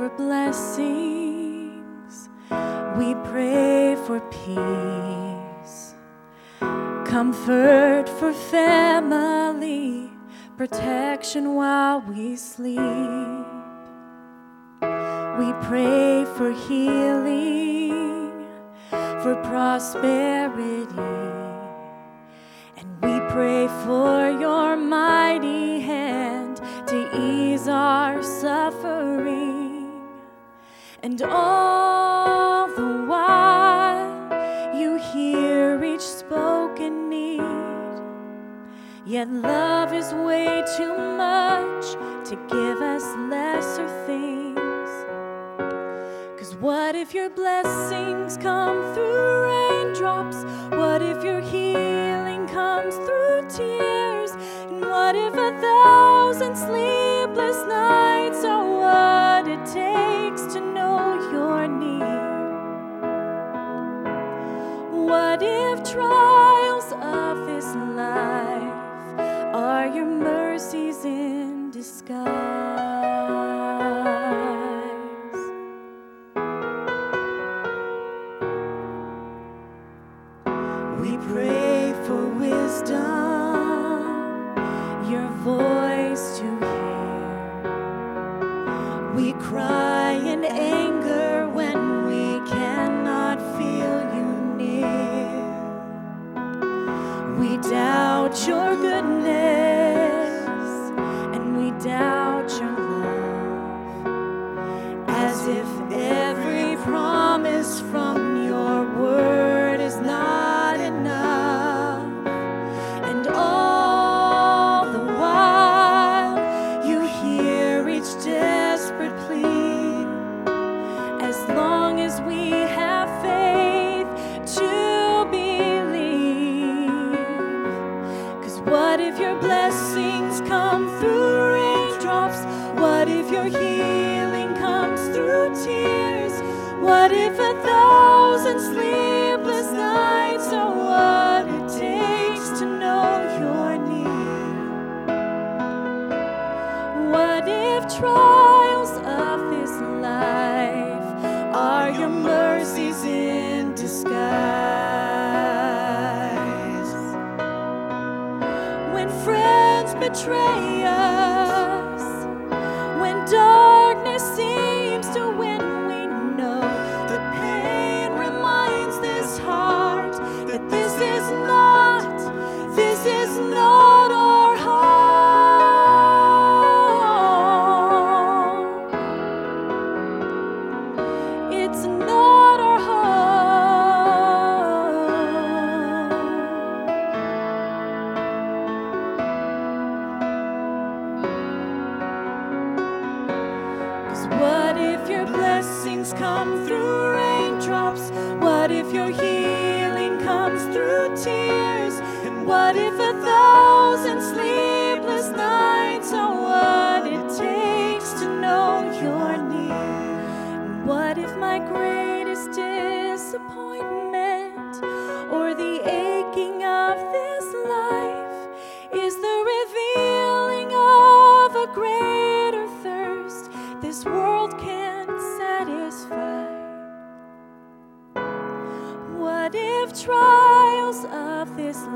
for blessings. We pray for peace. Comfort for family. Protection while we sleep. We pray for healing, for prosperity. And we pray for And all the while, you hear each spoken need. Yet love is way too much to give us lesser things. Cause what if your blessings come through raindrops? What if your healing comes through tears? And what if a thousand sleepless nights your healing comes through tears? What if a thousand sleepless nights are what it takes to know you're near? What if trials of this life are your mercies in disguise? When friends betray What if your healing comes through tears? And what if a thousand sleepless nights are what it takes to know you're near? And what if my greatest disappointment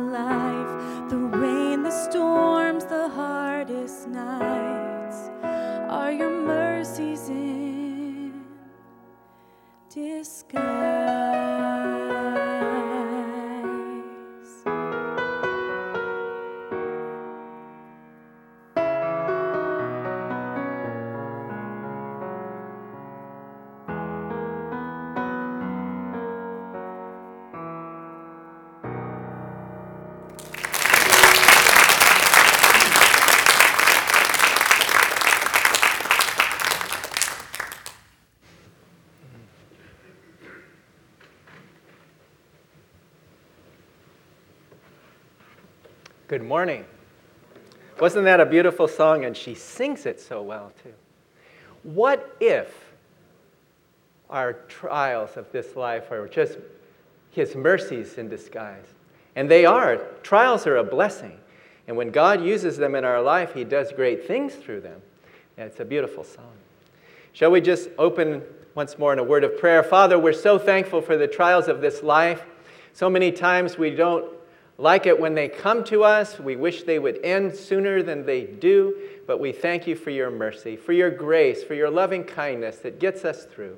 life, the rain, the storms, the hardest nights, are your mercies in disguise? Good morning. Wasn't that a beautiful song? And she sings it so well, too. What if our trials of this life are just His mercies in disguise? And they are. Trials are a blessing. And when God uses them in our life, He does great things through them. It's a beautiful song. Shall we just open once more in a word of prayer? Father, we're so thankful for the trials of this life. So many times we don't like it when they come to us. We wish they would end sooner than they do, but we thank you for your mercy, for your grace, for your loving kindness that gets us through.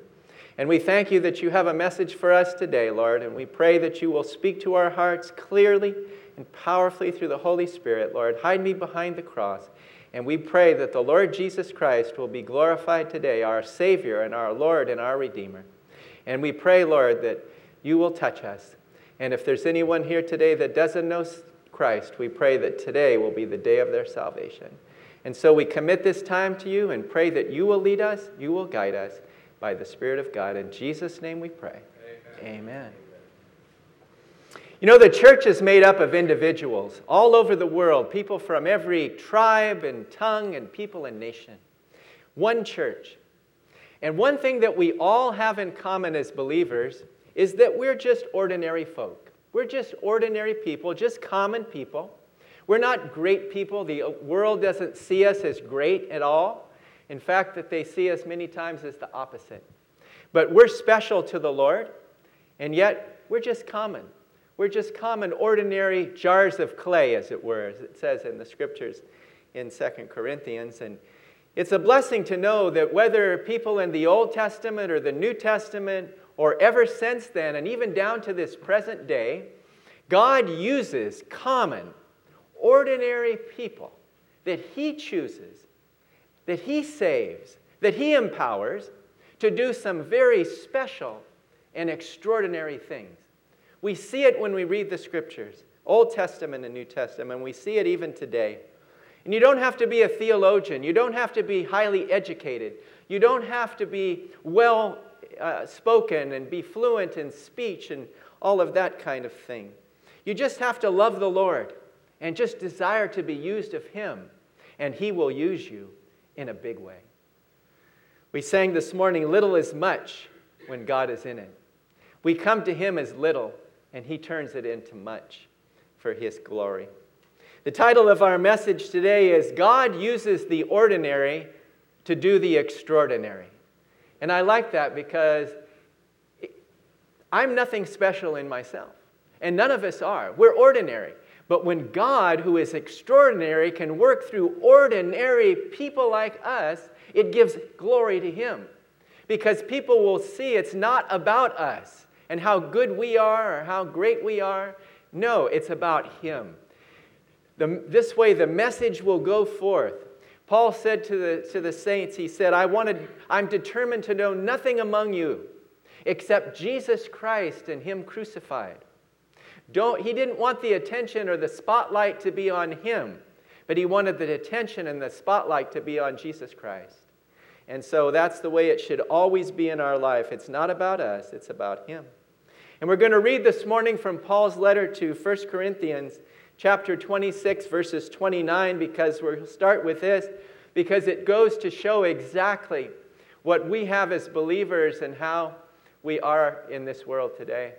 And we thank you that you have a message for us today, Lord, and we pray that you will speak to our hearts clearly and powerfully through the Holy Spirit, Lord. Hide me behind the cross. And we pray that the Lord Jesus Christ will be glorified today, our Savior and our Lord and our Redeemer. And we pray, Lord, that you will touch us. And if there's anyone here today that doesn't know Christ, we pray that today will be the day of their salvation. And so we commit this time to you and pray that you will lead us, you will guide us by the Spirit of God. In Jesus' name we pray. Amen. Amen. You know, the church is made up of individuals all over the world, people from every tribe and tongue and people and nation. One church. And one thing that we all have in common as believers is that we're just ordinary folk. We're just ordinary people, just common people. We're not great people. The uh, world doesn't see us as great at all. In fact, that they see us many times as the opposite. But we're special to the Lord, and yet we're just common. We're just common, ordinary jars of clay, as it were, as it says in the scriptures in Second Corinthians. And it's a blessing to know that whether people in the Old Testament or the New Testament, or ever since then, and even down to this present day, God uses common, ordinary people that He chooses, that He saves, that He empowers to do some very special and extraordinary things. We see it when we read the scriptures, Old Testament and New Testament. And we see it even today. And you don't have to be a theologian. You don't have to be highly educated. You don't have to be well uh, spoken and be fluent in speech and all of that kind of thing. You just have to love the Lord and just desire to be used of Him, and He will use you in a big way. We sang this morning, Little is much when God is in it. We come to Him as little, and He turns it into much for His glory. The title of our message today is God uses the ordinary to do the extraordinary. And I like that because I'm nothing special in myself, and none of us are. We're ordinary. But when God, who is extraordinary, can work through ordinary people like us, it gives glory to Him. Because people will see it's not about us and how good we are or how great we are. No, it's about Him. The, this way, the message will go forth. Paul said to the, to the saints, He said, I wanted, I'm determined to know nothing among you except Jesus Christ and Him crucified. Don't, he didn't want the attention or the spotlight to be on Him, but He wanted the attention and the spotlight to be on Jesus Christ. And so that's the way it should always be in our life. It's not about us, it's about Him. And we're going to read this morning from Paul's letter to 1 Corinthians chapter 26 verses 29 because we'll start with this because it goes to show exactly what we have as believers and how we are in this world today.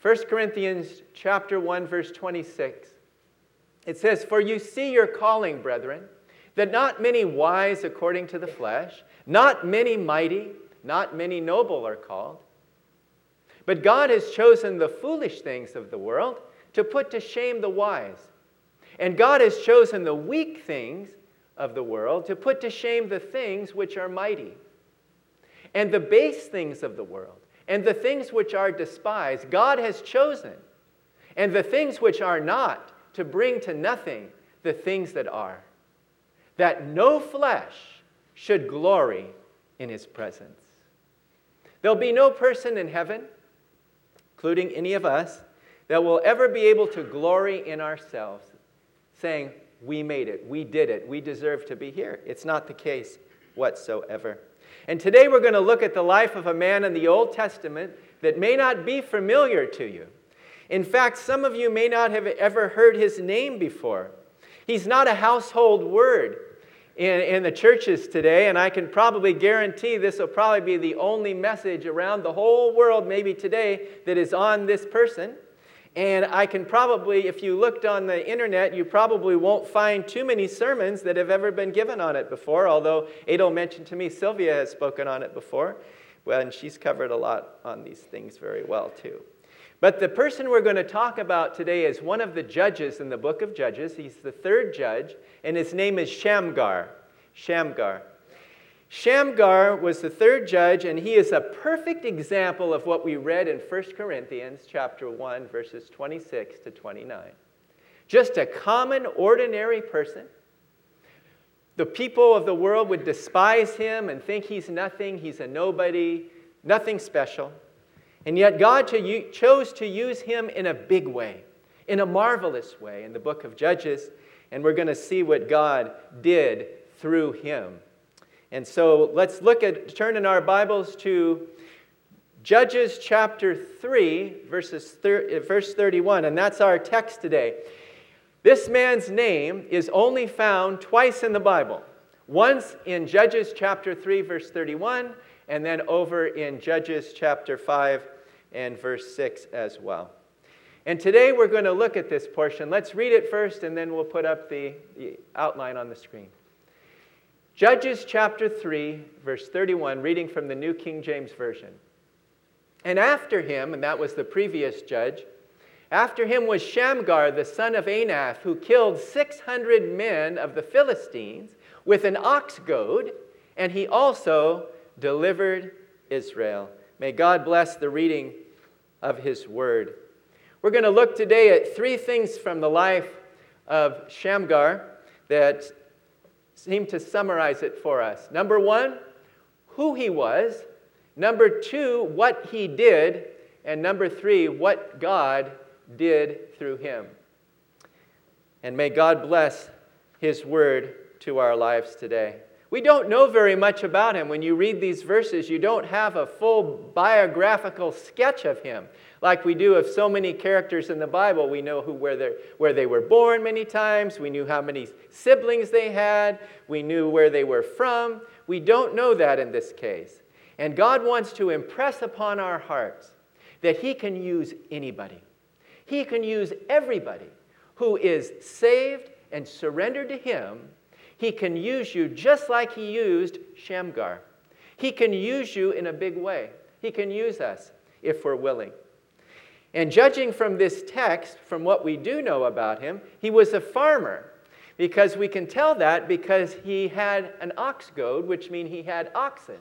1 Corinthians chapter 1 verse 26. It says, "For you see your calling, brethren, that not many wise according to the flesh, not many mighty, not many noble are called." But God has chosen the foolish things of the world to put to shame the wise. And God has chosen the weak things of the world to put to shame the things which are mighty. And the base things of the world and the things which are despised, God has chosen. And the things which are not to bring to nothing the things that are, that no flesh should glory in his presence. There'll be no person in heaven including any of us, that we'll ever be able to glory in ourselves, saying, We made it, we did it, we deserve to be here. It's not the case whatsoever. And today we're going to look at the life of a man in the Old Testament that may not be familiar to you. In fact, some of you may not have ever heard his name before. He's not a household word in, in the churches today, and I can probably guarantee this will probably be the only message around the whole world, maybe today, that is on this person. And I can probably, if you looked on the internet, you probably won't find too many sermons that have ever been given on it before, although Adel mentioned to me Sylvia has spoken on it before. Well, and she's covered a lot on these things very well, too. But the person we're going to talk about today is one of the judges in the book of Judges. He's the third judge, and his name is Shamgar. Shamgar. Shamgar was the third judge, and he is a perfect example of what we read in 1 Corinthians chapter 1, verses 26 to 29. Just a common, ordinary person. The people of the world would despise him and think he's nothing, he's a nobody, nothing special. And yet God chose to use him in a big way, in a marvelous way in the book of Judges, and we're going to see what God did through him. And so let's look at, turn in our Bibles to Judges chapter 3, verses thir- uh, verse 31, and that's our text today. This man's name is only found twice in the Bible. Once in Judges chapter 3, verse 31, and then over in Judges chapter 5 and verse 6 as well. And today we're going to look at this portion. Let's read it first, and then we'll put up the, the outline on the screen. Judges chapter 3, verse 31, reading from the New King James Version. And after him, and that was the previous judge, after him was Shamgar, the son of Anath, who killed 600 men of the Philistines with an ox goad, and he also delivered Israel. May God bless the reading of his word. We're going to look today at three things from the life of Shamgar that seem to summarize it for us. Number one, who he was. Number two, what he did. And number three, what God did through him. And may God bless his word to our lives today. We don't know very much about him. When you read these verses, you don't have a full biographical sketch of him like we do of so many characters in the Bible. We know who, where, where they were born many times, we knew how many siblings they had, we knew where they were from. We don't know that in this case. And God wants to impress upon our hearts that He can use anybody, He can use everybody who is saved and surrendered to Him he can use you just like He used Shamgar. He can use you in a big way. He can use us if we're willing. And judging from this text, from what we do know about him, he was a farmer. Because we can tell that because he had an ox goad, which means he had oxen.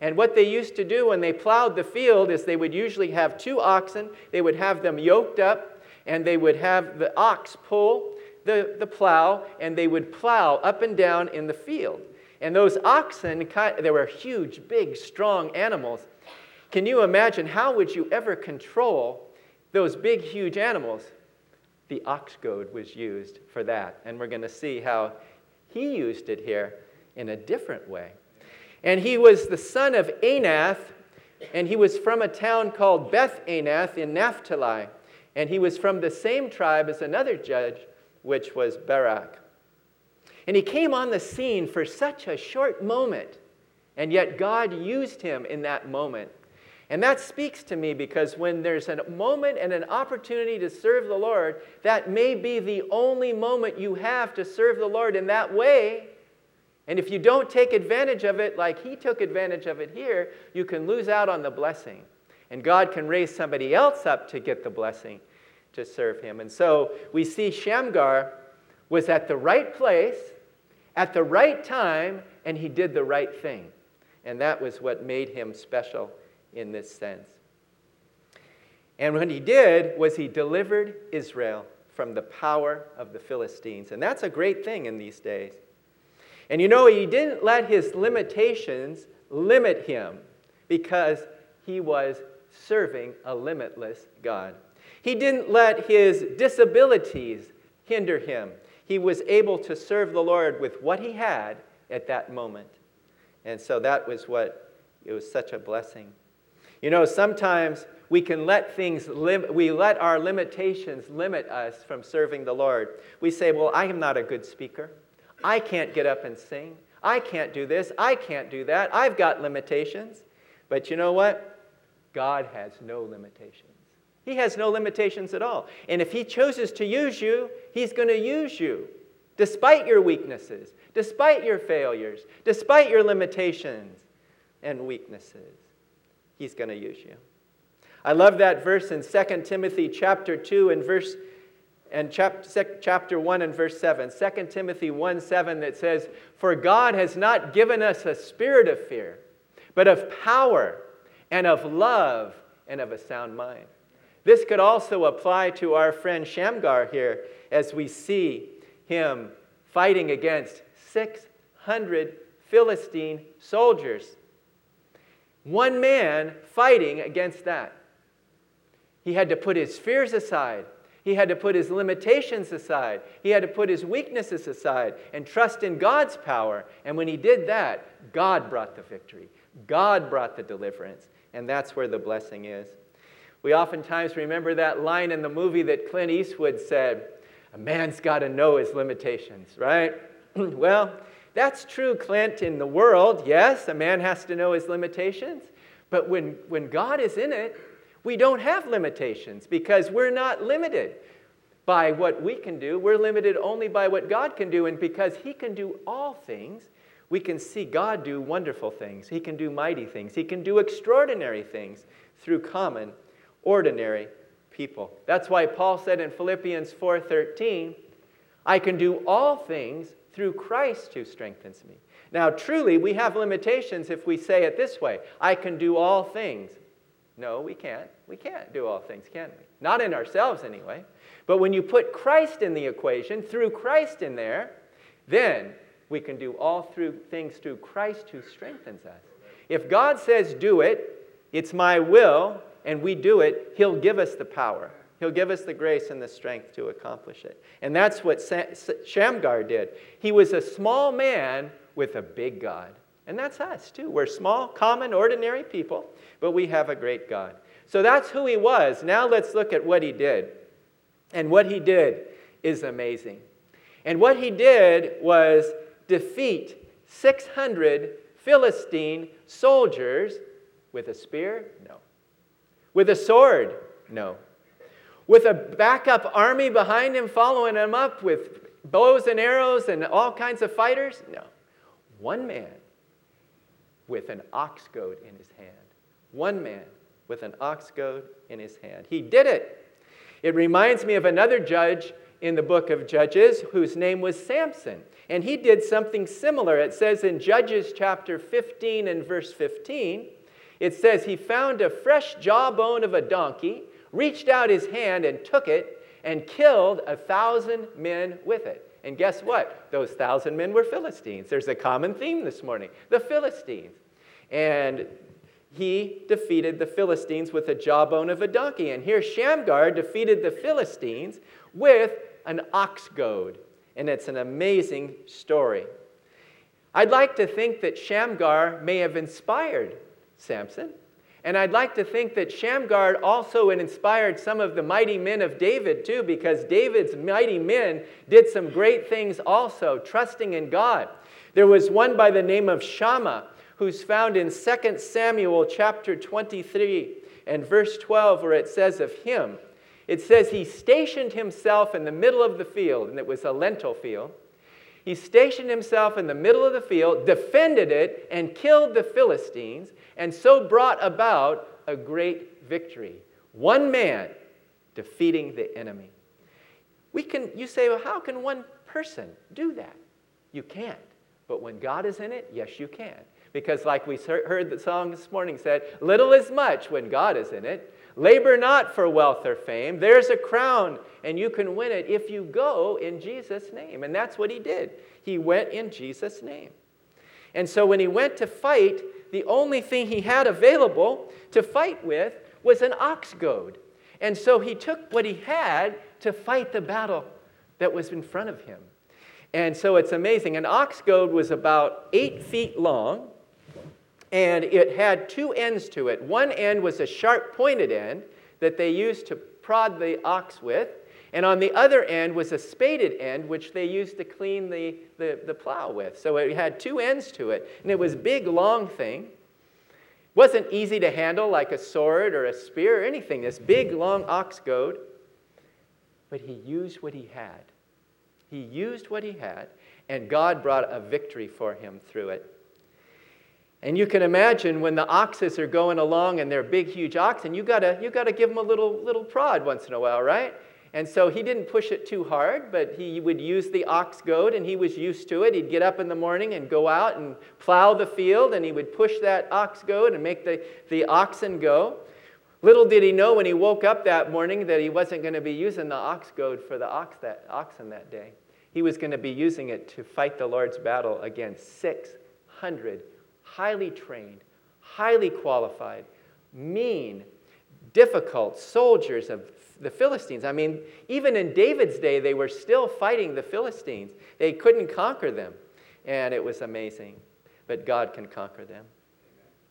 And what they used to do when they plowed the field is they would usually have two oxen, they would have them yoked up, and they would have the ox pull the, the plow and they would plow up and down in the field. And those oxen, they were huge, big, strong animals. Can you imagine how would you ever control those big, huge animals? The ox goad was used for that. And we're going to see how he used it here in a different way. And he was the son of Anath, and he was from a town called Beth Anath in Naphtali. And he was from the same tribe as another judge which was Barak. And he came on the scene for such a short moment, and yet God used him in that moment. And that speaks to me because when there's a moment and an opportunity to serve the Lord, that may be the only moment you have to serve the Lord in that way. And if you don't take advantage of it like he took advantage of it here, you can lose out on the blessing. And God can raise somebody else up to get the blessing to serve him. And so we see Shamgar was at the right place, at the right time, and he did the right thing. And that was what made him special in this sense. And what he did was he delivered Israel from the power of the Philistines. And that's a great thing in these days. And you know, he didn't let his limitations limit him because he was serving a limitless God. He didn't let his disabilities hinder him. He was able to serve the Lord with what he had at that moment. And so that was what, it was such a blessing. You know, sometimes we can let things, lim- we let our limitations limit us from serving the Lord. We say, well, I am not a good speaker. I can't get up and sing. I can't do this. I can't do that. I've got limitations. But you know what? God has no limitations. He has no limitations at all. And if He chooses to use you, He's going to use you despite your weaknesses, despite your failures, despite your limitations and weaknesses. He's going to use you. I love that verse in 2 Timothy chapter 2 and verse and chapter 1 and verse 7. 2 Timothy 1 7 that says, For God has not given us a spirit of fear, but of power and of love and of a sound mind. This could also apply to our friend Shamgar here as we see him fighting against 600 Philistine soldiers. One man fighting against that. He had to put his fears aside. He had to put his limitations aside. He had to put his weaknesses aside and trust in God's power. And when he did that, God brought the victory. God brought the deliverance. And that's where the blessing is. We oftentimes remember that line in the movie that Clint Eastwood said a man's got to know his limitations, right? well, that's true, Clint, in the world. Yes, a man has to know his limitations. But when, when God is in it, we don't have limitations because we're not limited by what we can do. We're limited only by what God can do. And because He can do all things, we can see God do wonderful things. He can do mighty things. He can do extraordinary things through common, ordinary people. That's why Paul said in Philippians 4:13, I can do all things through Christ who strengthens me. Now, truly, we have limitations if we say it this way I can do all things no, we can't. We can't do all things, can we? Not in ourselves, anyway. But when you put Christ in the equation, through Christ in there, then we can do all through things through Christ who strengthens us. If God says, do it, it's my will, and we do it, He'll give us the power. He'll give us the grace and the strength to accomplish it. And that's what Shamgar did. He was a small man with a big God. And that's us, too. We're small, common, ordinary people, but we have a great God. So that's who he was. Now let's look at what he did. And what he did is amazing. And what he did was defeat 600 Philistine soldiers with a spear? No. With a sword? No. With a backup army behind him following him up with bows and arrows and all kinds of fighters? No. One man with an ox goad in his hand. One man with an ox goad in his hand. He did it. It reminds me of another judge in the book of Judges whose name was Samson. And he did something similar. It says in Judges chapter 15 and verse 15, it says, He found a fresh jawbone of a donkey, reached out his hand and took it, and killed a thousand men with it. And guess what? Those thousand men were Philistines. There's a common theme this morning the Philistines. And he defeated the Philistines with a jawbone of a donkey. And here Shamgar defeated the Philistines with an ox goad. And it's an amazing story. I'd like to think that Shamgar may have inspired Samson. And I'd like to think that Shamgar also inspired some of the mighty men of David too, because David's mighty men did some great things also, trusting in God. There was one by the name of Shammah, who's found in 2 Samuel chapter 23 and verse 12, where it says of him, it says he stationed himself in the middle of the field, and it was a lentil field. He stationed himself in the middle of the field, defended it, and killed the Philistines, and so brought about a great victory. One man defeating the enemy. We can, you say, well, how can one person do that? You can't. But when God is in it, yes, you can. Because, like we heard the song this morning said, little is much when God is in it. Labor not for wealth or fame. There's a crown, and you can win it if you go in Jesus' name. And that's what he did. He went in Jesus' name. And so when he went to fight, the only thing he had available to fight with was an ox goad. And so he took what he had to fight the battle that was in front of him. And so it's amazing. An ox goad was about eight feet long and it had two ends to it. One end was a sharp pointed end that they used to prod the ox with, and on the other end was a spaded end which they used to clean the, the, the plow with. So it had two ends to it, and it was big, long thing. Wasn't easy to handle like a sword or a spear or anything, this big, long ox goad. But he used what he had. He used what he had, and God brought a victory for him through it. And you can imagine when the oxes are going along and they're big, huge oxen, you gotta, you gotta give them a little, little prod once in a while, right? And so he didn't push it too hard, but he would use the ox goad and he was used to it. He'd get up in the morning and go out and plow the field and he would push that ox goad and make the, the oxen go. Little did he know when he woke up that morning that he wasn't going to be using the ox goad for the ox that, oxen that day. He was going to be using it to fight the Lord's battle against 600 highly trained, highly qualified, mean, difficult soldiers of the Philistines. I mean, even in David's day, they were still fighting the Philistines. They couldn't conquer them, and it was amazing. But God can conquer them.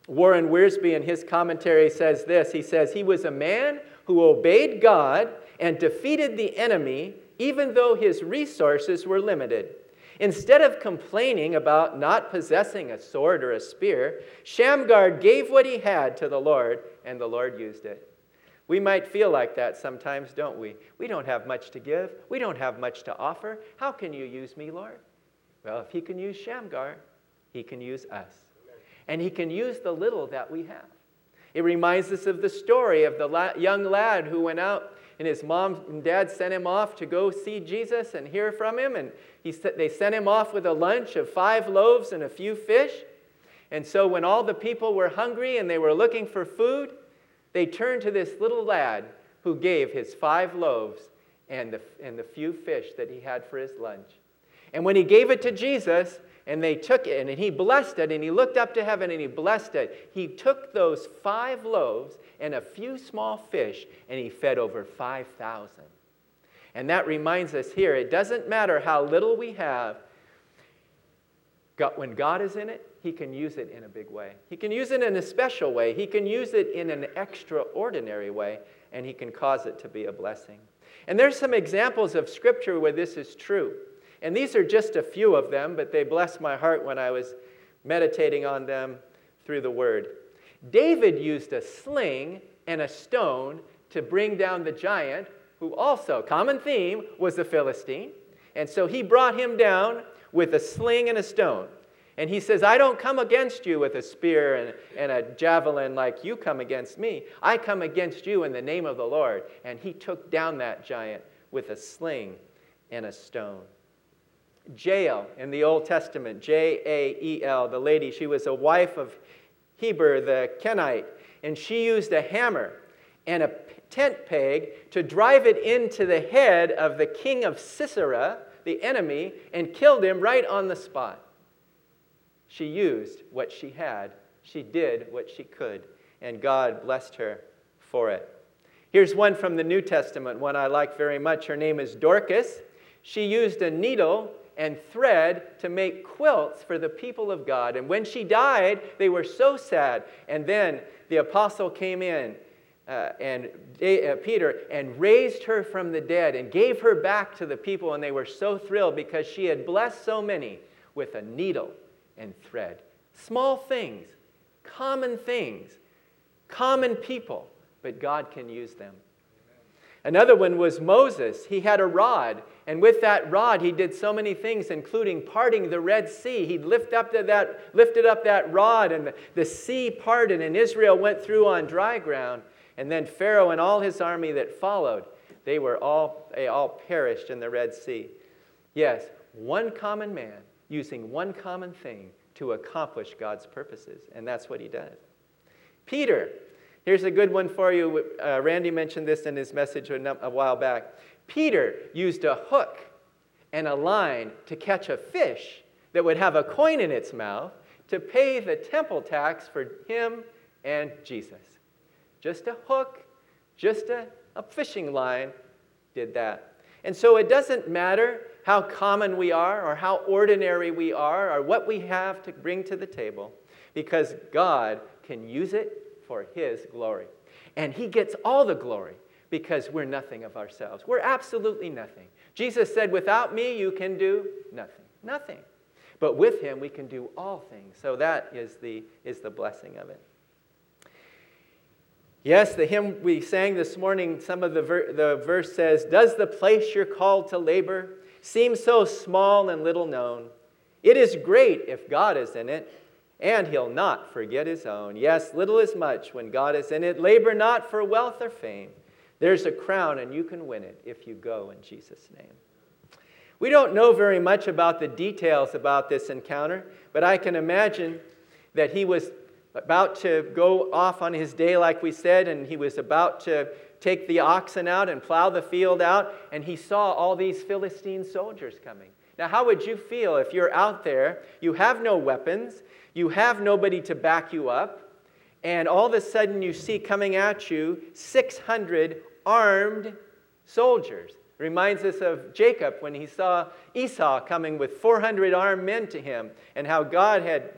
Warren Wiersbe, in his commentary, says this He says, He was a man who obeyed God and defeated the enemy, even though his resources were limited. Instead of complaining about not possessing a sword or a spear, Shamgar gave what he had to the Lord, and the Lord used it. We might feel like that sometimes, don't we? We don't have much to give. We don't have much to offer. How can you use me, Lord? Well, if he can use Shamgar, he can use us. And he can use the little that we have. It reminds us of the story of the la- young lad who went out and his mom and dad sent him off to go see Jesus and hear from him. And he, they sent him off with a lunch of five loaves and a few fish. And so when all the people were hungry and they were looking for food, they turned to this little lad who gave his five loaves and the, and the few fish that he had for his lunch. And when he gave it to Jesus, and they took it, and he blessed it, and he looked up to heaven and he blessed it. He took those five loaves and a few small fish, and he fed over 5,000. And that reminds us here it doesn't matter how little we have, when God is in it, he can use it in a big way. He can use it in a special way. He can use it in an extraordinary way, and he can cause it to be a blessing. And there's some examples of scripture where this is true. And these are just a few of them, but they blessed my heart when I was meditating on them through the word. David used a sling and a stone to bring down the giant, who also, common theme, was the Philistine. And so he brought him down with a sling and a stone. And he says, I don't come against you with a spear and, and a javelin like you come against me. I come against you in the name of the Lord. And he took down that giant with a sling and a stone. Jael in the Old Testament, J A E L, the lady, she was a wife of Heber the Kenite, and she used a hammer and a tent peg to drive it into the head of the king of Sisera, the enemy, and killed him right on the spot. She used what she had, she did what she could, and God blessed her for it. Here's one from the New Testament, one I like very much. Her name is Dorcas. She used a needle and thread to make quilts for the people of God. And when she died, they were so sad. And then the apostle came in uh, and uh, Peter and raised her from the dead and gave her back to the people. And they were so thrilled because she had blessed so many with a needle and thread. Small things, common things, common people, but God can use them. Another one was Moses. He had a rod, and with that rod, he did so many things, including parting the Red Sea. He lift up that, lifted up that rod, and the, the sea parted, and Israel went through on dry ground. And then Pharaoh and all his army that followed, they were all, they all perished in the Red Sea. Yes, one common man using one common thing to accomplish God's purposes, and that's what he does. Peter, Here's a good one for you. Uh, Randy mentioned this in his message a, a while back. Peter used a hook and a line to catch a fish that would have a coin in its mouth to pay the temple tax for him and Jesus. Just a hook, just a, a fishing line did that. And so it doesn't matter how common we are or how ordinary we are or what we have to bring to the table because God can use it for His glory. And He gets all the glory because we're nothing of ourselves. We're absolutely nothing. Jesus said, Without me, you can do nothing. Nothing. But with Him, we can do all things. So that is the, is the blessing of it. Yes, the hymn we sang this morning, some of the, ver- the verse says, Does the place you're called to labor seem so small and little known? It is great if God is in it, and he'll not forget his own. Yes, little is much when God is in it. Labor not for wealth or fame. There's a crown, and you can win it if you go in Jesus' name. We don't know very much about the details about this encounter, but I can imagine that he was about to go off on his day, like we said, and he was about to take the oxen out and plow the field out, and he saw all these Philistine soldiers coming. Now, how would you feel if you're out there, you have no weapons, you have nobody to back you up, and all of a sudden you see coming at you 600 armed soldiers? reminds us of Jacob when he saw Esau coming with 400 armed men to him, and how God had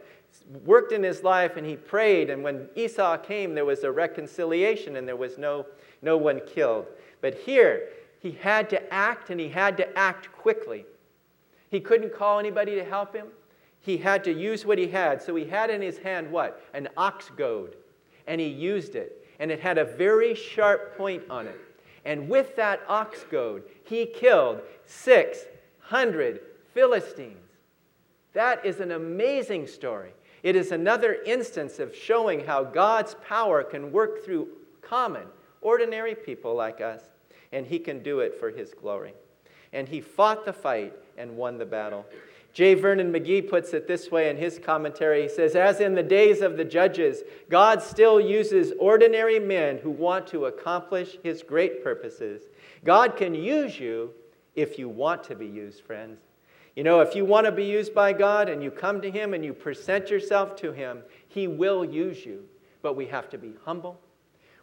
worked in his life and he prayed. And when Esau came, there was a reconciliation and there was no, no one killed. But here, he had to act and he had to act quickly. He couldn't call anybody to help him. He had to use what he had. So he had in his hand what? An ox goad. And he used it. And it had a very sharp point on it. And with that ox goad, he killed 600 Philistines. That is an amazing story. It is another instance of showing how God's power can work through common, ordinary people like us, and He can do it for His glory. And He fought the fight and won the battle. J. Vernon McGee puts it this way in his commentary. He says, As in the days of the judges, God still uses ordinary men who want to accomplish his great purposes. God can use you if you want to be used, friends. You know, if you want to be used by God and you come to Him and you present yourself to Him, He will use you. But we have to be humble.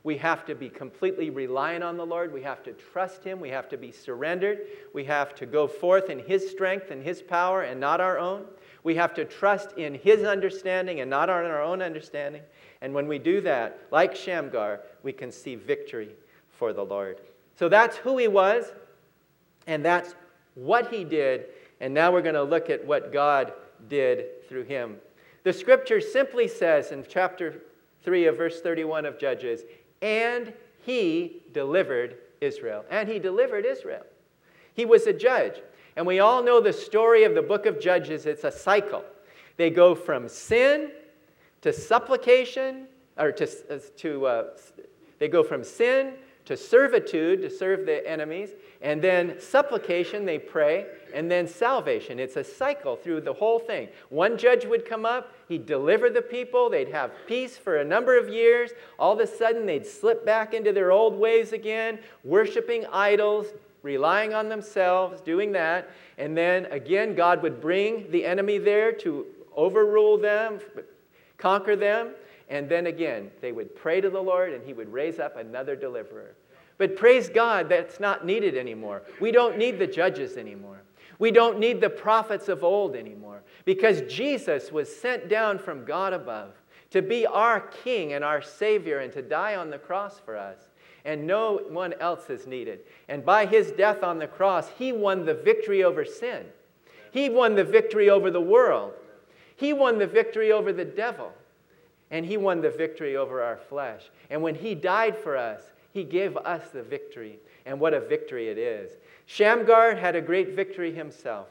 We have to be completely reliant on the Lord. We have to trust Him. We have to be surrendered. We have to go forth in His strength and His power and not our own. We have to trust in His understanding and not on our own understanding. And when we do that, like Shamgar, we can see victory for the Lord. So that's who He was, and that's what He did and now we're going to look at what God did through him. The scripture simply says in chapter 3 of verse 31 of Judges, and he delivered Israel. And he delivered Israel. He was a judge. And we all know the story of the book of Judges. It's a cycle. They go from sin to supplication, or to, to uh, they go from sin to servitude, to serve the enemies, and then supplication, they pray, and then salvation. It's a cycle through the whole thing. One judge would come up, he'd deliver the people, they'd have peace for a number of years. All of a sudden, they'd slip back into their old ways again, worshiping idols, relying on themselves, doing that. And then again, God would bring the enemy there to overrule them, conquer them. And then again, they would pray to the Lord and he would raise up another deliverer. But praise God, that's not needed anymore. We don't need the judges anymore. We don't need the prophets of old anymore because Jesus was sent down from God above to be our King and our Savior and to die on the cross for us. And no one else is needed. And by his death on the cross, he won the victory over sin. He won the victory over the world. He won the victory over the devil and he won the victory over our flesh. And when he died for us, he gave us the victory. And what a victory it is. Shamgar had a great victory himself,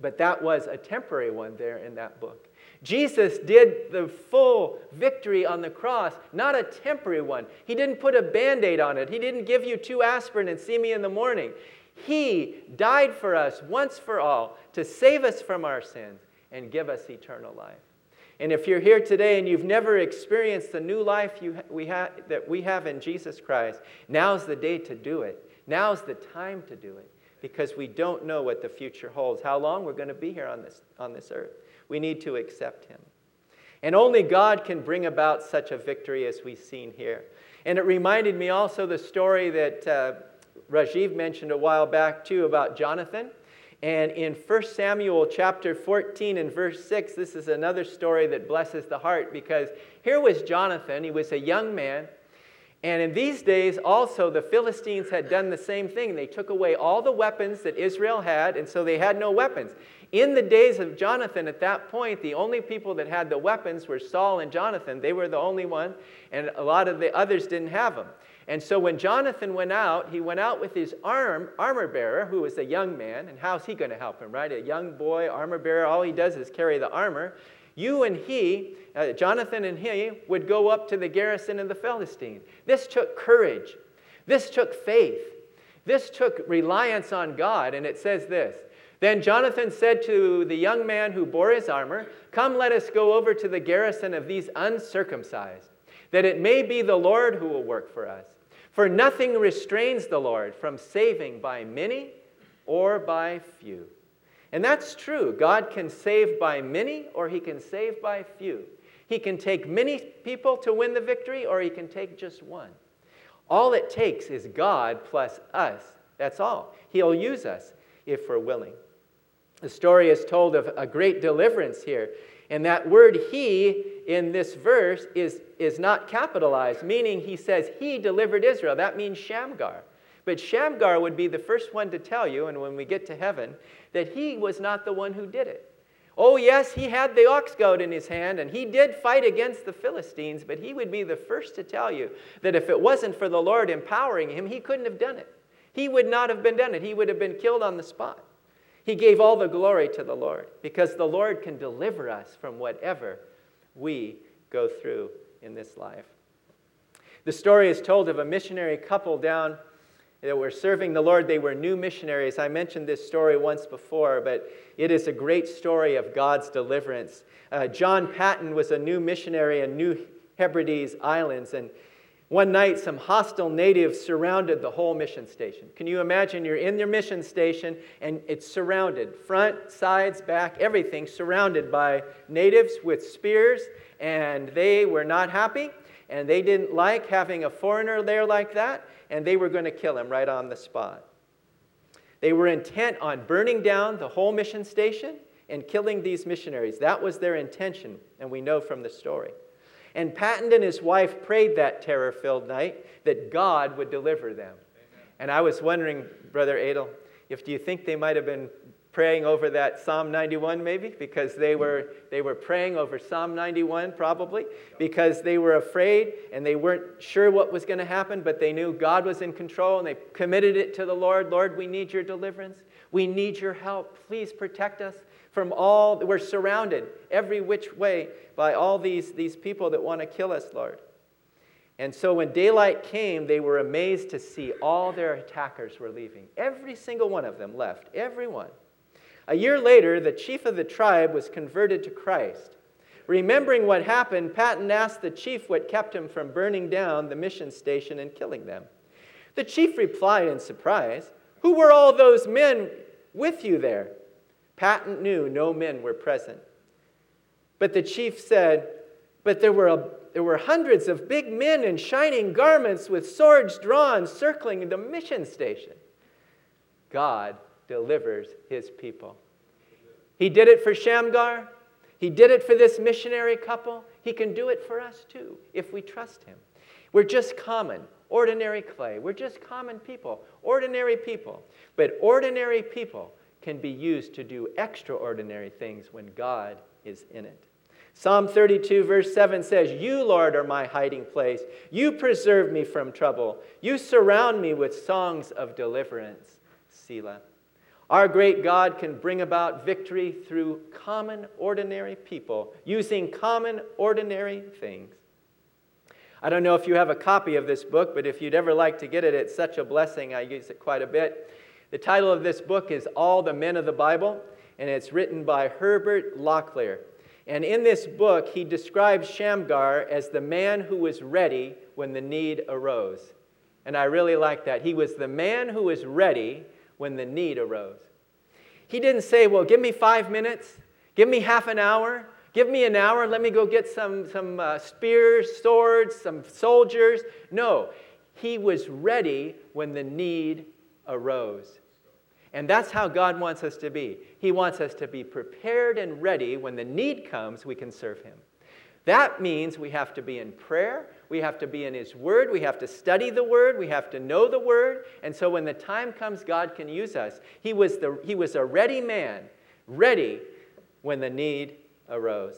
but that was a temporary one there in that book. Jesus did the full victory on the cross, not a temporary one. He didn't put a band aid on it, He didn't give you two aspirin and see me in the morning. He died for us once for all to save us from our sins and give us eternal life. And if you're here today and you've never experienced the new life you, we ha- that we have in Jesus Christ, now's the day to do it. Now's the time to do it because we don't know what the future holds, how long we're going to be here on this, on this earth. We need to accept Him. And only God can bring about such a victory as we've seen here. And it reminded me also the story that uh, Rajiv mentioned a while back, too, about Jonathan. And in 1 Samuel chapter 14 and verse 6, this is another story that blesses the heart because here was Jonathan. He was a young man, And in these days, also, the Philistines had done the same thing. They took away all the weapons that Israel had, and so they had no weapons. In the days of Jonathan, at that point, the only people that had the weapons were Saul and Jonathan. They were the only one, and a lot of the others didn't have them. And so when Jonathan went out, he went out with his arm, armor bearer, who was a young man. And how's he going to help him, right? A young boy, armor bearer, all he does is carry the armor. You and he, uh, Jonathan and he, would go up to the garrison of the Philistine. This took courage. This took faith. This took reliance on God. And it says this Then Jonathan said to the young man who bore his armor, Come, let us go over to the garrison of these uncircumcised, that it may be the Lord who will work for us. For nothing restrains the Lord from saving by many or by few. And that's true. God can save by many or he can save by few. He can take many people to win the victory or he can take just one. All it takes is God plus us. That's all. He'll use us if we're willing. The story is told of a great deliverance here. And that word he in this verse is, is not capitalized, meaning he says he delivered Israel. That means Shamgar. But Shamgar would be the first one to tell you, and when we get to heaven, that he was not the one who did it. Oh, yes, he had the ox goad in his hand, and he did fight against the Philistines, but he would be the first to tell you that if it wasn't for the Lord empowering him, he couldn't have done it. He would not have been done it. He would have been killed on the spot. He gave all the glory to the Lord because the Lord can deliver us from whatever we go through in this life. The story is told of a missionary couple down that were serving the Lord. They were new missionaries. I mentioned this story once before, but it is a great story of God's deliverance. Uh, John Paton was a new missionary in New Hebrides Islands, and one night, some hostile natives surrounded the whole mission station. Can you imagine? You're in your mission station and it's surrounded front, sides, back, everything surrounded by natives with spears, and they were not happy and they didn't like having a foreigner there like that, and they were going to kill him right on the spot. They were intent on burning down the whole mission station and killing these missionaries. That was their intention, and we know from the story. And Paton and his wife prayed that terror filled night that God would deliver them. Amen. And I was wondering, Brother Adel, if do you think they might have been praying over that Psalm 91 maybe because they were they were praying over Psalm 91 probably because they were afraid and they weren't sure what was going to happen but they knew God was in control and they committed it to the Lord Lord we need your deliverance we need your help please protect us from all, we're surrounded every which way by all these, these people that want to kill us, Lord. And so when daylight came, they were amazed to see all their attackers were leaving. Every single one of them left, every one. A year later, the chief of the tribe was converted to Christ. Remembering what happened, Paton asked the chief what kept him from burning down the mission station and killing them. The chief replied in surprise, Who were all those men with you there? Paton knew no men were present. But the chief said, But there were, a, there were hundreds of big men in shining garments with swords drawn, circling the mission station. God delivers his people. He did it for Shamgar. He did it for this missionary couple. He can do it for us too if we trust him. We're just common, ordinary clay. We're just common people, ordinary people. But ordinary people can be used to do extraordinary things when God is in it. Psalm 32, verse 7 says, You, Lord, are my hiding place. You preserve me from trouble. You surround me with songs of deliverance. Selah. Our great God can bring about victory through common, ordinary people using common, ordinary things. I don't know if you have a copy of this book, but if you'd ever like to get it, it's such a blessing. I use it quite a bit. The title of this book is All the Men of the Bible, and it's written by Herbert Lockyer. And in this book, he describes Shamgar as the man who was ready when the need arose. And I really like that. He was the man who was ready when the need arose. He didn't say, Well, give me five minutes, give me half an hour, give me an hour, let me go get some, some uh, spears, swords, some soldiers. No, he was ready when the need arose. And that's how God wants us to be. He wants us to be prepared and ready when the need comes, we can serve Him. That means we have to be in prayer, we have to be in His Word, we have to study the Word, we have to know the Word. And so when the time comes, God can use us. He was, the, he was a ready man, ready when the need arose.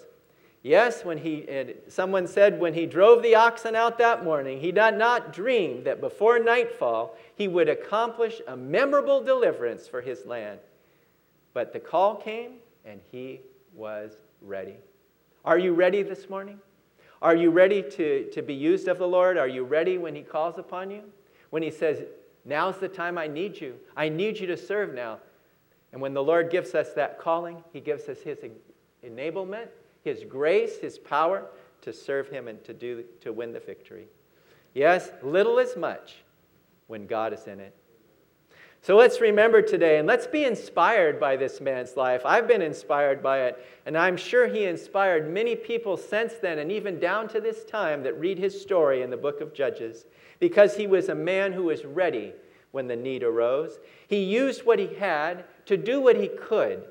Yes, when he, someone said when he drove the oxen out that morning, he did not dream that before nightfall he would accomplish a memorable deliverance for his land. But the call came and he was ready. Are you ready this morning? Are you ready to, to be used of the Lord? Are you ready when he calls upon you? When he says, Now's the time I need you. I need you to serve now. And when the Lord gives us that calling, he gives us his enablement his grace, His power to serve Him and to, do, to win the victory. Yes, little is much when God is in it. So let's remember today and let's be inspired by this man's life. I've been inspired by it, and I'm sure he inspired many people since then and even down to this time that read his story in the book of Judges because he was a man who was ready when the need arose. He used what he had to do what he could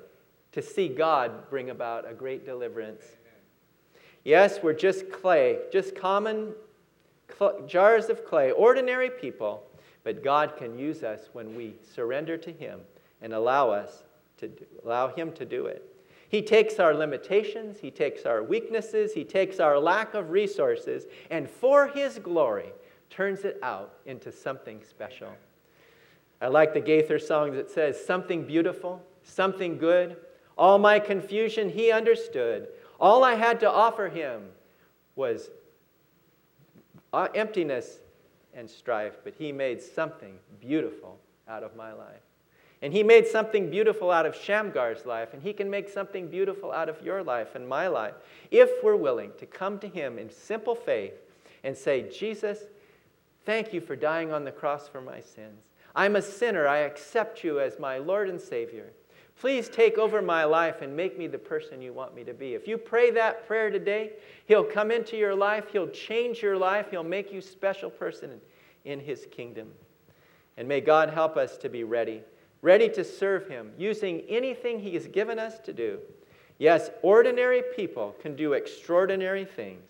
to see God bring about a great deliverance. Yes, we're just clay, just common cl- jars of clay, ordinary people, but God can use us when we surrender to Him and allow us to do, allow Him to do it. He takes our limitations, He takes our weaknesses, He takes our lack of resources, and for His glory, turns it out into something special. I like the Gaither song that says, Something beautiful, something good, all my confusion he understood. All I had to offer him was uh, emptiness and strife, but he made something beautiful out of my life. And he made something beautiful out of Shamgar's life, and he can make something beautiful out of your life and my life if we're willing to come to him in simple faith and say, Jesus, thank you for dying on the cross for my sins. I'm a sinner. I accept you as my Lord and Savior. Please take over my life and make me the person you want me to be. If you pray that prayer today, He'll come into your life, He'll change your life, He'll make you special person in His kingdom. And may God help us to be ready, ready to serve Him, using anything He has given us to do. Yes, ordinary people can do extraordinary things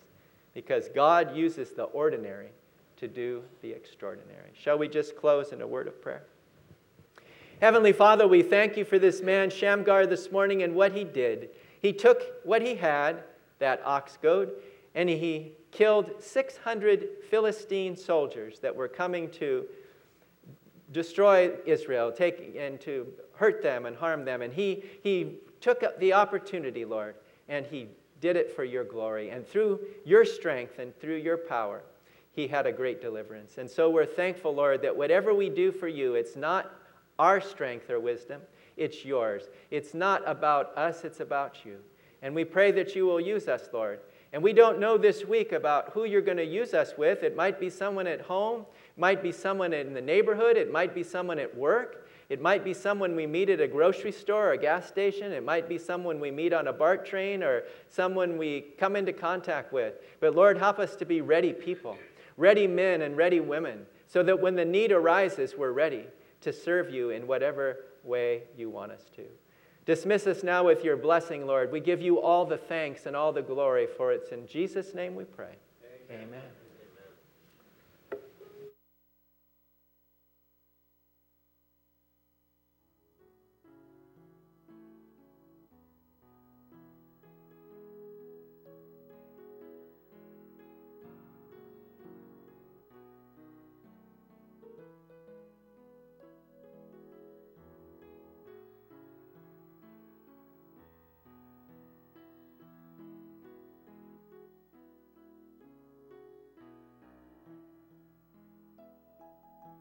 because God uses the ordinary to do the extraordinary. Shall we just close in a word of prayer? Heavenly Father, we thank you for this man, Shamgar, this morning and what he did. He took what he had, that ox goad, and he killed 600 Philistine soldiers that were coming to destroy Israel, take, and to hurt them and harm them. And he, he took the opportunity, Lord, and he did it for your glory. And through your strength and through your power, he had a great deliverance. And so we're thankful, Lord, that whatever we do for you, it's not our strength or wisdom. It's yours. It's not about us, it's about you. And we pray that you will use us, Lord. And we don't know this week about who you're going to use us with. It might be someone at home, might be someone in the neighborhood, it might be someone at work, it might be someone we meet at a grocery store or a gas station, it might be someone we meet on a BART train or someone we come into contact with. But Lord, help us to be ready people, ready men and ready women, so that when the need arises, we're ready to serve you in whatever way you want us to. Dismiss us now with your blessing, Lord. We give you all the thanks and all the glory, for it's in Jesus' name we pray. Amen. Amen.